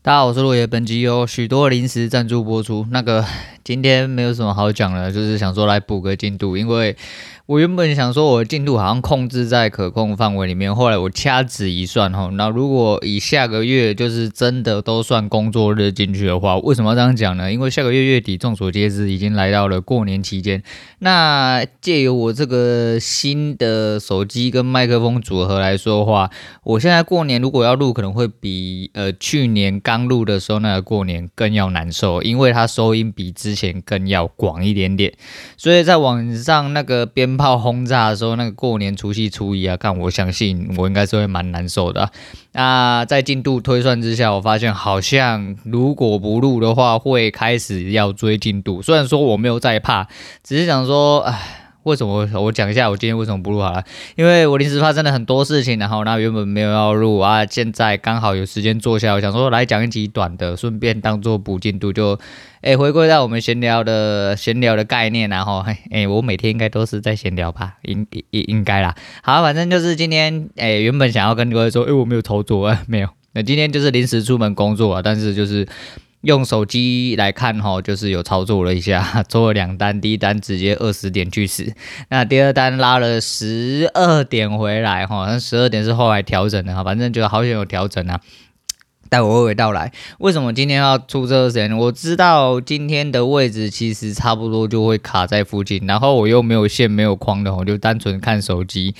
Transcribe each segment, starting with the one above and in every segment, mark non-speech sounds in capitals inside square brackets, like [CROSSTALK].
大家好，我是落叶。本集有许多临时赞助播出。那个今天没有什么好讲的，就是想说来补个进度，因为。[LAUGHS] 我原本想说，我的进度好像控制在可控范围里面。后来我掐指一算，哈，那如果以下个月就是真的都算工作日进去的话，为什么要这样讲呢？因为下个月月底，众所皆知，已经来到了过年期间。那借由我这个新的手机跟麦克风组合来说的话，我现在过年如果要录，可能会比呃去年刚录的时候那个过年更要难受，因为它收音比之前更要广一点点。所以在网上那个鞭炮轰炸的时候，那个过年除夕初一啊，看我相信我应该是会蛮难受的。那在进度推算之下，我发现好像如果不录的话，会开始要追进度。虽然说我没有在怕，只是想说，唉。为什么我讲一下我今天为什么不录好了？因为我临时发生了很多事情，然后那原本没有要录啊，现在刚好有时间坐下，我想说来讲一集短的，顺便当做补进度，就 [LAUGHS] 哎回归到我们闲聊的闲聊的概念，然后哎我每天应该都是在闲聊吧，应应应该啦。好，反正就是今天哎原本想要跟各位说，哎我没有操作啊，没有，那今天就是临时出门工作啊，但是就是。用手机来看哈，就是有操作了一下，[LAUGHS] 做了两单，第一单直接二十点去死，那第二单拉了十二点回来哈，那十二点是后来调整的哈，反正就好险有调整啊。待我娓娓道来，为什么今天要出这个时间？我知道今天的位置其实差不多就会卡在附近，然后我又没有线没有框的，我就单纯看手机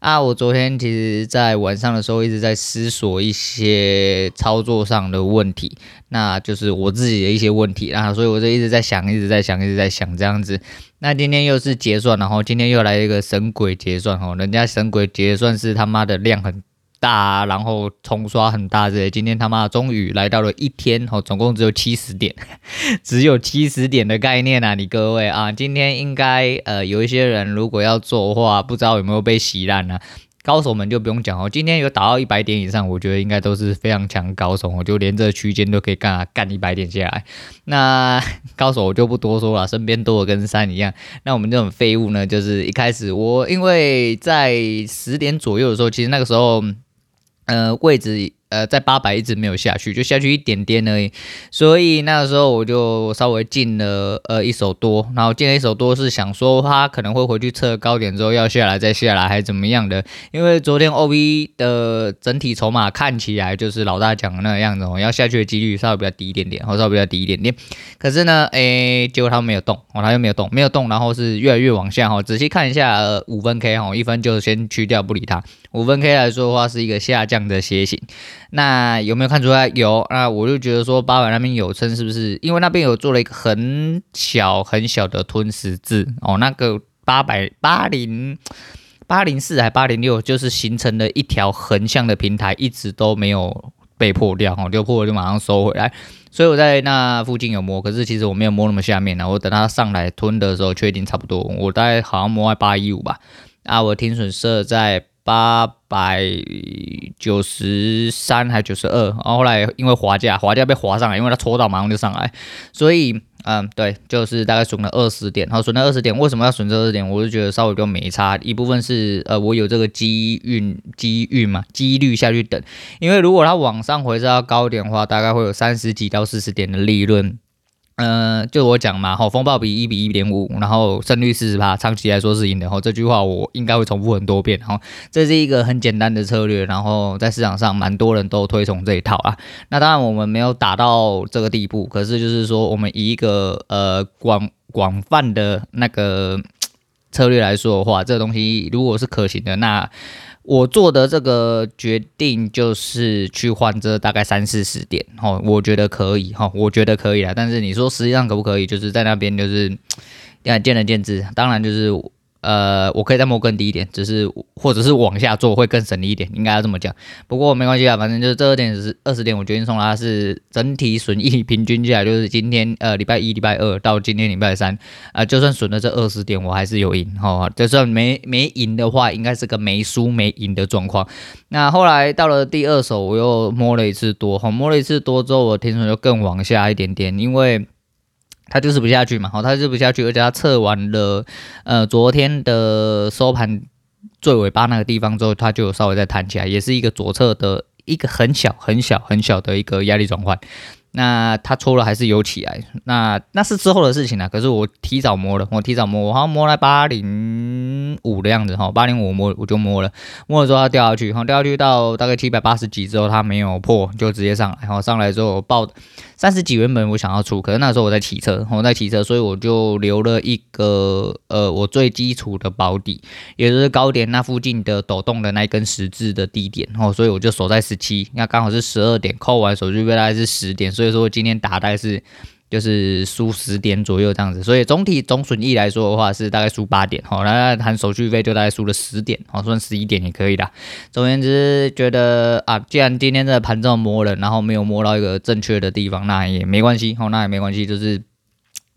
啊。我昨天其实在晚上的时候一直在思索一些操作上的问题，那就是我自己的一些问题啊，所以我就一直在想，一直在想，一直在想这样子。那今天又是结算，然后今天又来一个神鬼结算哦，人家神鬼结算是他妈的量很大，然后冲刷很大之类，今天他妈终于来到了一天，哦，总共只有七十点，[LAUGHS] 只有七十点的概念啊，你各位啊，今天应该呃有一些人如果要做的话，不知道有没有被洗烂呢？高手们就不用讲哦，今天有打到一百点以上，我觉得应该都是非常强高手，我就连这区间都可以干啊，干一百点下来。那 [LAUGHS] 高手我就不多说了，身边多的跟山一样。那我们这种废物呢，就是一开始我因为在十点左右的时候，其实那个时候。呃，位置呃在八百一直没有下去，就下去一点点而已，所以那个时候我就稍微进了呃一手多，然后进了一手多是想说他可能会回去测高点之后要下来再下来还是怎么样的，因为昨天 OB 的整体筹码看起来就是老大讲的那个样子哦，要下去的几率稍微比较低一点点，或稍微比较低一点点，可是呢，诶，结果他没有动，哦，他又没有动，没有动，然后是越来越往下哈，仔细看一下呃五分 K 哈，一分就先去掉不理他。五分 K 来说的话，是一个下降的楔形。那有没有看出来？有。那我就觉得说，八百那边有撑，是不是？因为那边有做了一个很小很小的吞十字哦。那个八百八零八零四还八零六，就是形成了一条横向的平台，一直都没有被破掉哦。就破了就马上收回来。所以我在那附近有摸，可是其实我没有摸那么下面呢。我等它上来吞的时候，确定差不多。我大概好像摸在八一五吧。啊，我停损设在。八百九十三还九十二，然后后来因为滑价，滑价被滑上来，因为它戳到马上就上来，所以嗯，对，就是大概损了二十点，然后损了二十点，为什么要损这二十点？我就觉得稍微就没差，一部分是呃我有这个机运机运嘛，几率下去等，因为如果它往上回是要高点的话，大概会有三十几到四十点的利润。嗯、就我讲嘛，吼，风暴比一比一点五，然后胜率四十趴，长期来说是赢的。吼，这句话我应该会重复很多遍。吼，这是一个很简单的策略，然后在市场上蛮多人都推崇这一套啊。那当然我们没有打到这个地步，可是就是说，我们以一个呃广广泛的那个策略来说的话，这个东西如果是可行的，那。我做的这个决定就是去换这大概三四十点，哦，我觉得可以，哈，我觉得可以啦。但是你说实际上可不可以？就是在那边就是，呀，见仁见智。当然就是。呃，我可以再摸更低一点，只是或者是往下做会更省力一点，应该要这么讲。不过没关系啊，反正就是这二点是二十点，我决定送它是整体损益平均下来，就是今天呃礼拜一、礼拜二到今天礼拜三啊、就算损了这二十点，我还是有赢哈。就算没没赢的话，应该是个没输没赢的状况。那后来到了第二手，我又摸了一次多，哈，摸了一次多之后，我停损就更往下一点点，因为。它就是不下去嘛，好，它就是不下去，而且它测完了，呃，昨天的收盘最尾巴那个地方之后，它就稍微再弹起来，也是一个左侧的一个很小很小很小的一个压力转换。那他搓了还是有起来，那那是之后的事情了。可是我提早摸了，我提早摸，我好像摸了八零五的样子哈，八零五摸我就摸了，摸了之后它掉下去，然后，掉下去到大概七百八十几之后它没有破，就直接上来，然后上来之后我报三十几原本我想要出，可是那时候我在骑车，我在骑车，所以我就留了一个呃我最基础的保底，也就是高点那附近的抖动的那一根十字的低点，哦，所以我就守在十七，那刚好是十二点，扣完手续费大概是十点，所以。所以说今天打大概是就是输十点左右这样子，所以总体总损益来说的话是大概输八点，好，那含手续费就大概输了十点，好，算十一点也可以的。总而言之，觉得啊，既然今天的盘这么摸了，然后没有摸到一个正确的地方，那也没关系，好，那也没关系，就是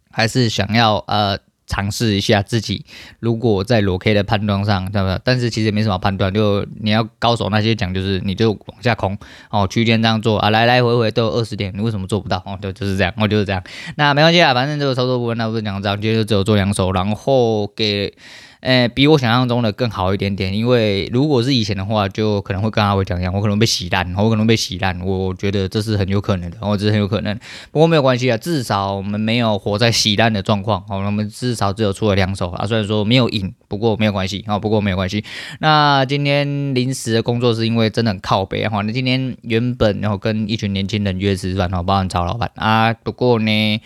还是想要呃。尝试一下自己，如果在裸 K 的判断上，对吧？但是其实没什么判断，就你要高手那些讲，就是你就往下空哦，区间这样做啊，来来回回都有二十点，你为什么做不到？哦，就，就是这样，我，就是这样。那没关系啊，反正这个操作部分那不是两张，今天就只有做两手，然后给。诶，比我想象中的更好一点点，因为如果是以前的话，就可能会跟阿伟讲一样，我可能被洗烂，我可能被洗烂，我觉得这是很有可能的，哦，这是很有可能。不过没有关系啊，至少我们没有活在洗烂的状况，哦，我们至少只有出了两手啊，虽然说没有赢，不过没有关系，哦，不过没有关系。那今天临时的工作是因为真的很靠北，哈，那今天原本然后跟一群年轻人约吃饭，哦，包含曹老板啊，不过呢。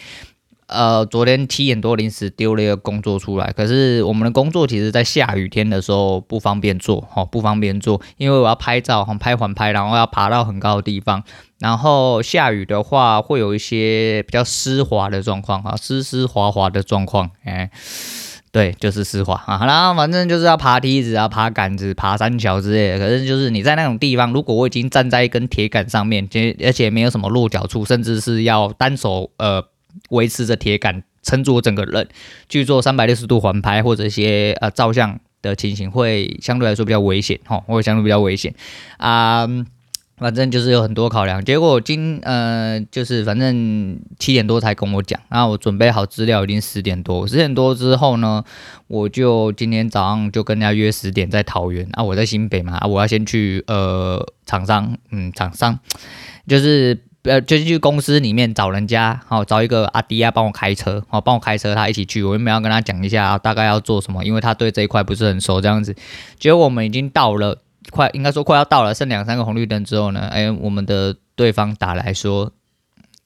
呃，昨天七点多临时丢了一个工作出来，可是我们的工作其实在下雨天的时候不方便做，哈，不方便做，因为我要拍照，哈，拍环拍，然后要爬到很高的地方，然后下雨的话会有一些比较湿滑的状况，哈，湿湿滑滑的状况，哎，对，就是湿滑啊，然后反正就是要爬梯子啊，爬杆子，爬山桥之类的，可是就是你在那种地方，如果我已经站在一根铁杆上面，而且没有什么落脚处，甚至是要单手，呃。维持着铁杆撑住我整个人去做三百六十度环拍或者一些呃照相的情形，会相对来说比较危险哈，会相对比较危险啊。反正就是有很多考量，结果今呃就是反正七点多才跟我讲，然后我准备好资料已经十点多，十点多之后呢，我就今天早上就跟人家约十点在桃园啊，我在新北嘛啊，我要先去呃厂商，嗯厂商就是。呃，就去公司里面找人家，好找一个阿迪亚帮我开车，好帮我开车，他一起去。我原本要跟他讲一下大概要做什么，因为他对这一块不是很熟，这样子。结果我们已经到了，快应该说快要到了，剩两三个红绿灯之后呢，哎，我们的对方打来说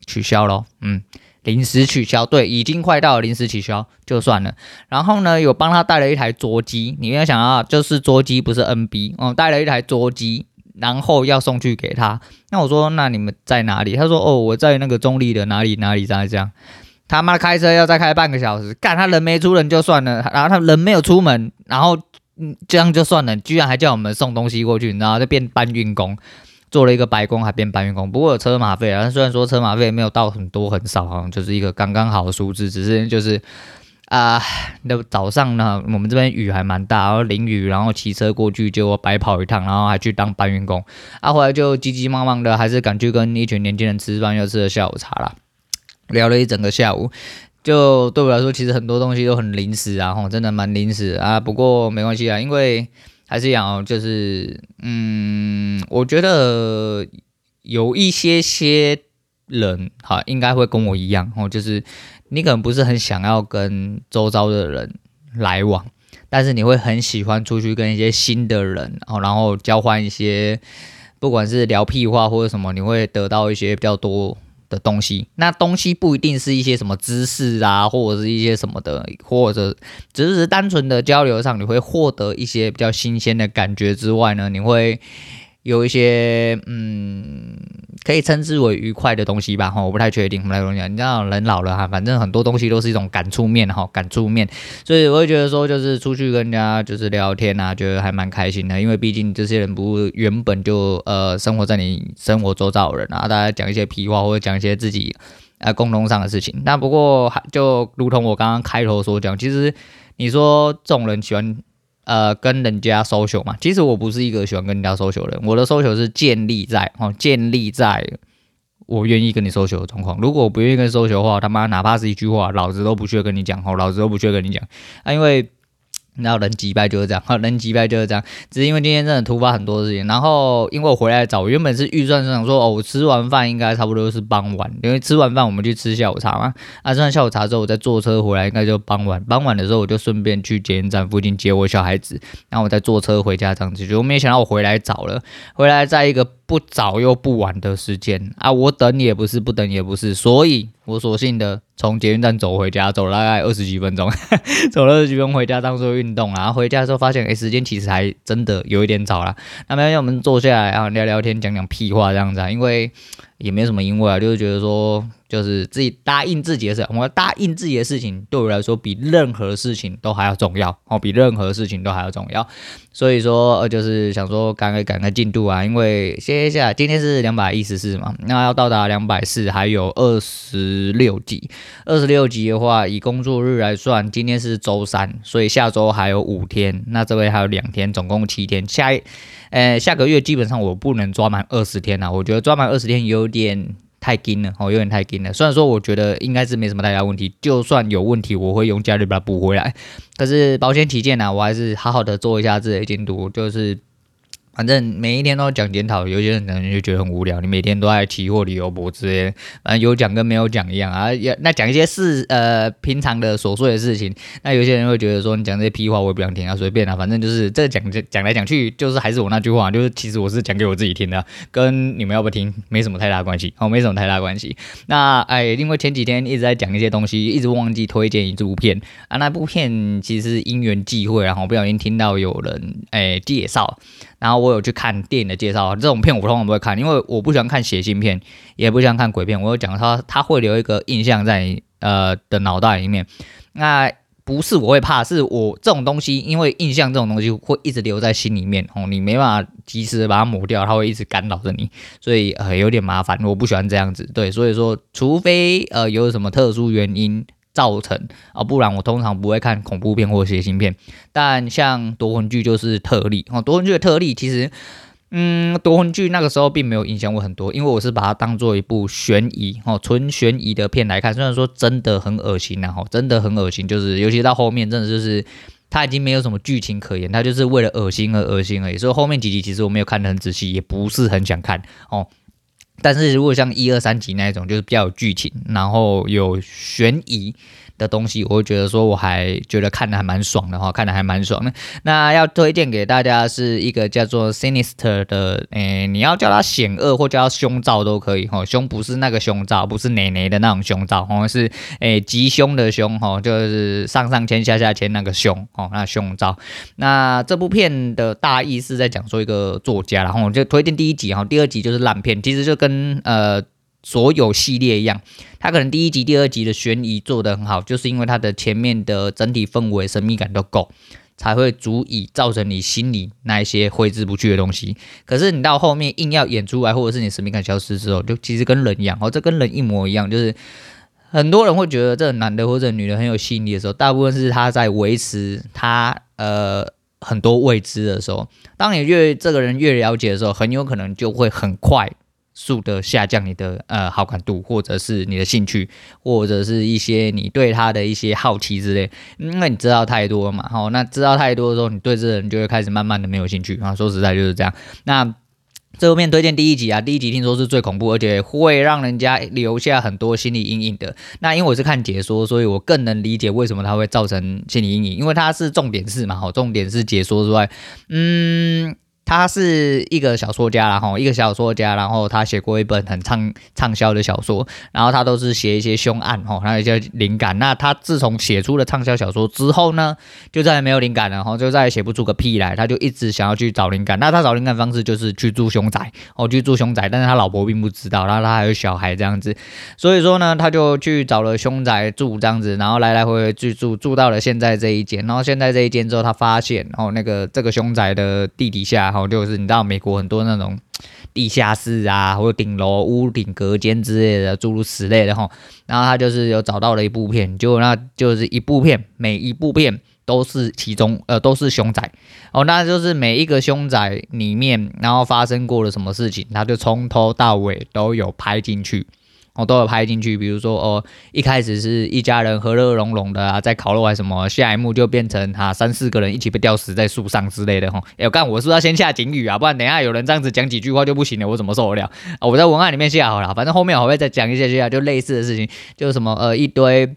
取消咯，嗯，临时取消，对，已经快到了，临时取消就算了。然后呢，有帮他带了一台桌机，你要想要就是桌机不是 NB，哦，带了一台桌机。然后要送去给他，那我说，那你们在哪里？他说哦，我在那个中立的哪里哪里这样这样。他妈开车要再开半个小时，干他人没出人就算了，然后他人没有出门，然后嗯这样就算了，居然还叫我们送东西过去，然后就变搬运工，做了一个白工还变搬运工，不过有车马费啊，虽然说车马费没有到很多很少，好像就是一个刚刚好的数字，只是就是。啊，那早上呢，我们这边雨还蛮大，然后淋雨，然后骑车过去，结果白跑一趟，然后还去当搬运工。啊，后来就急急忙忙的，还是赶去跟一群年轻人吃饭，又吃了下午茶啦，聊了一整个下午。就对我来说，其实很多东西都很临时啊，吼，真的蛮临时啊。不过没关系啊，因为还是讲，就是嗯，我觉得有一些些人哈，应该会跟我一样，吼，就是。你可能不是很想要跟周遭的人来往，但是你会很喜欢出去跟一些新的人，然后然后交换一些，不管是聊屁话或者什么，你会得到一些比较多的东西。那东西不一定是一些什么知识啊，或者是一些什么的，或者只是单纯的交流上，你会获得一些比较新鲜的感觉之外呢，你会。有一些嗯，可以称之为愉快的东西吧，哈，我不太确定。我们来讲，你知道人老了哈，反正很多东西都是一种感触面哈，感触面，所以我会觉得说，就是出去跟人家就是聊天啊，觉得还蛮开心的，因为毕竟这些人不原本就呃生活在你生活周遭的人啊，大家讲一些屁话或者讲一些自己呃共同上的事情。那不过还就如同我刚刚开头所讲，其实你说这种人喜欢。呃，跟人家 social 嘛，其实我不是一个喜欢跟人家 social 的人，我的 social 是建立在哦，建立在我愿意跟你 social 的状况。如果我不愿意跟你 social 的话，他妈哪怕是一句话，老子都不屑跟你讲哦，老子都不屑跟你讲啊，因为然后人击败就是这样，[LAUGHS] 人击败就是这样，只是因为今天真的突发很多事情。然后因为我回来早，原本是预算是想说，哦，我吃完饭应该差不多是傍晚，因为吃完饭我们去吃下午茶嘛。啊，吃完下午茶之后，我再坐车回来，应该就傍晚。傍晚的时候，我就顺便去捷运站附近接我小孩子，然后我再坐车回家这样子。就没想到我回来早了，回来在一个不早又不晚的时间啊，我等也不是，不等也不是，所以我索性的。从捷运站走回家，走了大概二十几分钟，[LAUGHS] 走了二十几分钟回家当做运动啊。然后回家的时候发现，哎，时间其实还真的有一点早了。那么让我们坐下来啊，聊聊天，讲讲屁话这样子啊，因为也没什么因为啊，就是觉得说。就是自己答应自己的事，我答应自己的事情对我来说比任何事情都还要重要哦，比任何事情都还要重要。所以说，呃，就是想说赶个赶个进度啊，因为歇一下今天是两百一十四嘛，那要到达两百四还有二十六集，二十六集的话，以工作日来算，今天是周三，所以下周还有五天，那这边还有两天，总共七天。下一，呃，下个月基本上我不能抓满二十天了，我觉得抓满二十天有点。太紧了哦，有点太紧了。虽然说我觉得应该是没什么太大问题，就算有问题，我会用家里把它补回来。可是保险起见呢，我还是好好的做一下自己的监督，就是。反正每一天都讲检讨，有些人可能就觉得很无聊。你每天都在期货、旅游博之类，反正有讲跟没有讲一样啊。也那讲一些事，呃，平常的琐碎的事情，那有些人会觉得说你讲这些屁话，我也不想听啊，随便啊。反正就是这讲讲讲来讲去，就是还是我那句话，就是其实我是讲给我自己听的，跟你们要不要听没什么太大关系，哦，没什么太大关系。那哎，因为前几天一直在讲一些东西，一直忘记推荐一部片啊。那部片其实因缘际会，然后不小心听到有人哎介绍。然后我有去看电影的介绍，这种片我通常不会看，因为我不喜欢看血腥片，也不喜欢看鬼片。我有讲他他会留一个印象在你呃的脑袋里面。那不是我会怕，是我这种东西，因为印象这种东西会一直留在心里面哦，你没办法及时把它抹掉，它会一直干扰着你，所以呃有点麻烦。我不喜欢这样子，对，所以说除非呃有什么特殊原因。造成啊，不然我通常不会看恐怖片或血腥片。但像夺魂剧就是特例哦，夺魂剧的特例其实，嗯，夺魂剧那个时候并没有影响我很多，因为我是把它当做一部悬疑哦，纯悬疑的片来看。虽然说真的很恶心呐，哈，真的很恶心，就是尤其到后面真的就是它已经没有什么剧情可言，它就是为了恶心而恶心而已。所以后面几集其实我没有看得很仔细，也不是很想看哦。但是如果像一二三集那一种，就是比较有剧情，然后有悬疑的东西，我会觉得说我还觉得看的还蛮爽的哈，看的还蛮爽的。那要推荐给大家是一个叫做 Sinister 的，诶、你要叫它险恶或叫它凶兆都可以哈。凶不是那个凶兆，不是奶奶的那种凶兆，哦，是诶吉凶的凶哈，就是上上签下下签那个凶哦，那凶兆。那这部片的大意是在讲说一个作家，然后我就推荐第一集哈，第二集就是烂片，其实就跟呃。所有系列一样，它可能第一集、第二集的悬疑做得很好，就是因为它的前面的整体氛围、神秘感都够，才会足以造成你心里那一些挥之不去的东西。可是你到后面硬要演出来，或者是你神秘感消失之后，就其实跟人一样，哦，这跟人一模一样，就是很多人会觉得这个男的或者女的很有吸引力的时候，大部分是他在维持他呃很多未知的时候。当你越这个人越了解的时候，很有可能就会很快。速的下降你的呃好感度，或者是你的兴趣，或者是一些你对他的一些好奇之类，因为你知道太多了嘛，好，那知道太多的时候，你对这个人就会开始慢慢的没有兴趣啊。说实在就是这样。那这部片推荐第一集啊，第一集听说是最恐怖，而且会让人家留下很多心理阴影的。那因为我是看解说，所以我更能理解为什么它会造成心理阴影，因为它是重点是嘛，好，重点是解说之外，嗯。他是一个小说家，然后一个小说家，然后他写过一本很畅畅销的小说，然后他都是写一些凶案，哈，还有一些灵感。那他自从写出了畅销小说之后呢，就再也没有灵感了，然后就再也写不出个屁来。他就一直想要去找灵感。那他找灵感方式就是去住凶宅，哦，去住凶宅，但是他老婆并不知道，然后他还有小孩这样子。所以说呢，他就去找了凶宅住这样子，然后来来回回去住，住到了现在这一间。然后现在这一间之后，他发现，哦，那个这个凶宅的地底下。[LAUGHS] 然后就是你知道美国很多那种 [TSK] 地下室啊，或者顶楼、屋顶、隔间之类的，诸如此类的哈。然后他就是有找到了一部片，就那就是一部片，每一部片都是其中呃都是凶宅哦，那就是每一个凶宅里面，然后发生过了什么事情，他就从头到尾都有拍进去。哦，都有拍进去。比如说哦，一开始是一家人和乐融融的啊，在烤肉还是什么，下一幕就变成、啊、三四个人一起被吊死在树上之类的哈。要、哦、干，我是不是要先下警语啊？不然等下有人这样子讲几句话就不行了，我怎么受得了啊？我在文案里面下好了，反正后面我会再讲一些些就类似的事情，就什么呃一堆。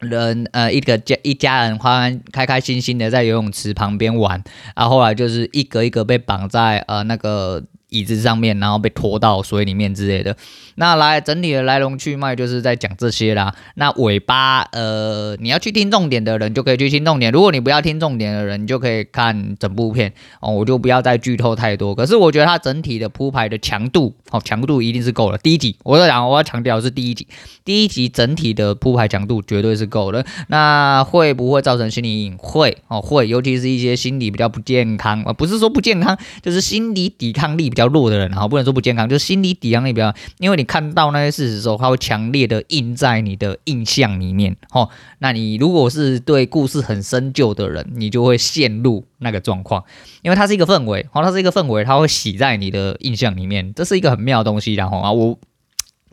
人呃，一个家一家人欢开开心心的在游泳池旁边玩，然后后来就是一个一个被绑在呃那个。椅子上面，然后被拖到水里面之类的。那来整体的来龙去脉就是在讲这些啦。那尾巴，呃，你要去听重点的人就可以去听重点。如果你不要听重点的人，你就可以看整部片哦。我就不要再剧透太多。可是我觉得它整体的铺排的强度，哦，强度一定是够了。第一集，我在讲，我要强调是第一集，第一集整体的铺排强度绝对是够的。那会不会造成心理阴影？会哦，会，尤其是一些心理比较不健康，呃，不是说不健康，就是心理抵抗力比较。比较弱的人，然后不能说不健康，就是心理抵抗。力比较，因为你看到那些事实的时候，它会强烈的印在你的印象里面，哦，那你如果是对故事很深究的人，你就会陷入那个状况，因为它是一个氛围，哦，它是一个氛围，它会洗在你的印象里面，这是一个很妙的东西，然后啊，我。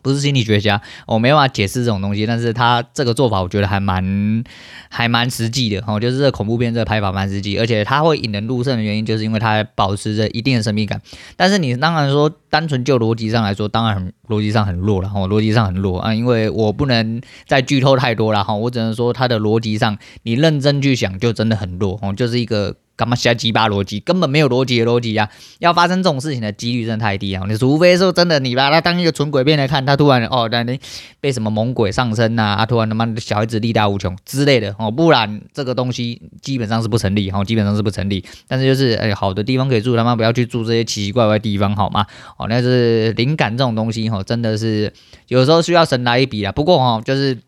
不是心理学家，我没办法解释这种东西，但是他这个做法我觉得还蛮还蛮实际的哦，就是这恐怖片这个拍法蛮实际，而且他会引人入胜的原因，就是因为它保持着一定的神秘感。但是你当然说，单纯就逻辑上来说，当然很逻辑上很弱了哈，逻辑上很弱啊，因为我不能再剧透太多了哈，我只能说它的逻辑上，你认真去想，就真的很弱哦，就是一个。干嘛瞎鸡巴逻辑？根本没有逻辑的逻辑啊！要发生这种事情的几率真的太低啊！你除非说真的，你把它当一个纯鬼片来看，他突然哦，那你被什么猛鬼上身呐？啊，突然他妈的小孩子力大无穷之类的哦，不然这个东西基本上是不成立哈，基本上是不成立。但是就是哎，好的地方可以住，他妈不要去住这些奇奇怪怪的地方好吗？哦，那是灵感这种东西哈，真的是有时候需要神来一笔啊。不过哈，就是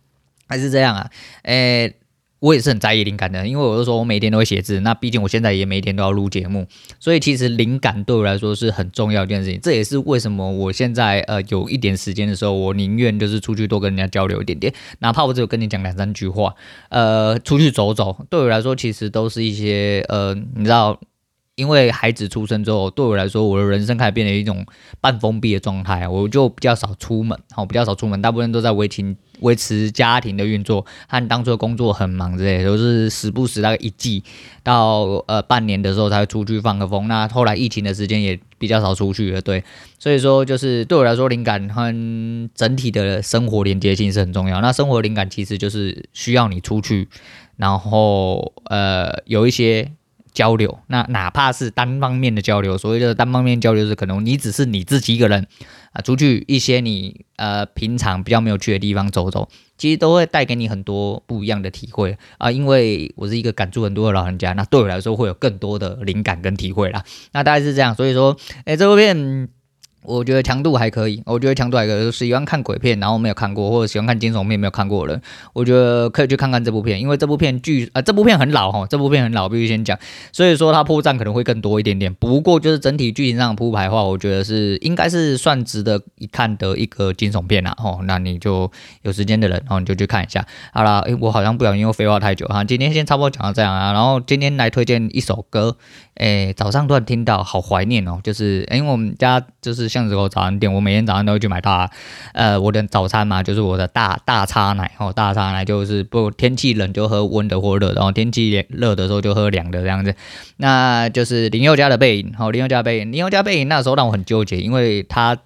还是这样啊，诶。我也是很在意灵感的，因为我就说我每天都会写字，那毕竟我现在也每天都要录节目，所以其实灵感对我来说是很重要一件事情。这也是为什么我现在呃有一点时间的时候，我宁愿就是出去多跟人家交流一点点，哪怕我只有跟你讲两三句话，呃，出去走走，对我来说其实都是一些呃，你知道。因为孩子出生之后，对我来说，我的人生开始变成一种半封闭的状态，我就比较少出门，好，比较少出门，大部分都在维持维持家庭的运作，和当初的工作很忙之类的，都是时不时大概一季到呃半年的时候才会出去放个风。那后来疫情的时间也比较少出去了，对，所以说就是对我来说，灵感和整体的生活连接性是很重要。那生活灵感其实就是需要你出去，然后呃有一些。交流，那哪怕是单方面的交流，所谓的单方面交流是可能你只是你自己一个人啊，出去一些你呃平常比较没有去的地方走走，其实都会带给你很多不一样的体会啊。因为我是一个感触很多的老人家，那对我来说会有更多的灵感跟体会啦。那大概是这样，所以说，哎，这部片。我觉得强度还可以，我觉得强度还可以。就是喜欢看鬼片，然后没有看过，或者喜欢看惊悚片没有看过的人，我觉得可以去看看这部片，因为这部片剧啊、这部片很老哈，这部片很老，必须先讲，所以说它破绽可能会更多一点点。不过就是整体剧情上的铺排的话，我觉得是应该是算值得一看的一个惊悚片啦。哦，那你就有时间的人，哦，你就去看一下。好啦，诶，我好像不小心又废话太久哈，今天先差不多讲到这样啊，然后今天来推荐一首歌。诶，早上突然听到，好怀念哦。就是，因为我们家就是巷子口早餐店，我每天早上都会去买它，呃，我的早餐嘛，就是我的大大叉奶哦，大叉奶就是不天气冷就喝温的或热，然后天气热的时候就喝凉的这样子。那就是林宥嘉的背影，好，林宥嘉背影，林宥嘉背影那时候让我很纠结，因为他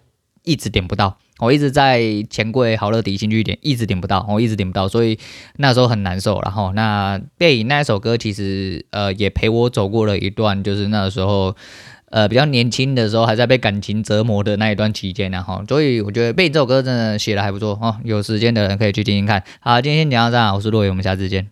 一直点不到。我一直在钱柜、好乐迪、新据点，一直点不到，我一直点不到，所以那时候很难受。然后那背影那一首歌，其实呃也陪我走过了一段，就是那时候呃比较年轻的时候，还在被感情折磨的那一段期间。呢，哈所以我觉得被这首歌真的写的还不错哦，有时间的人可以去听听看。好，今天先讲到这，我是洛伟，我们下次见。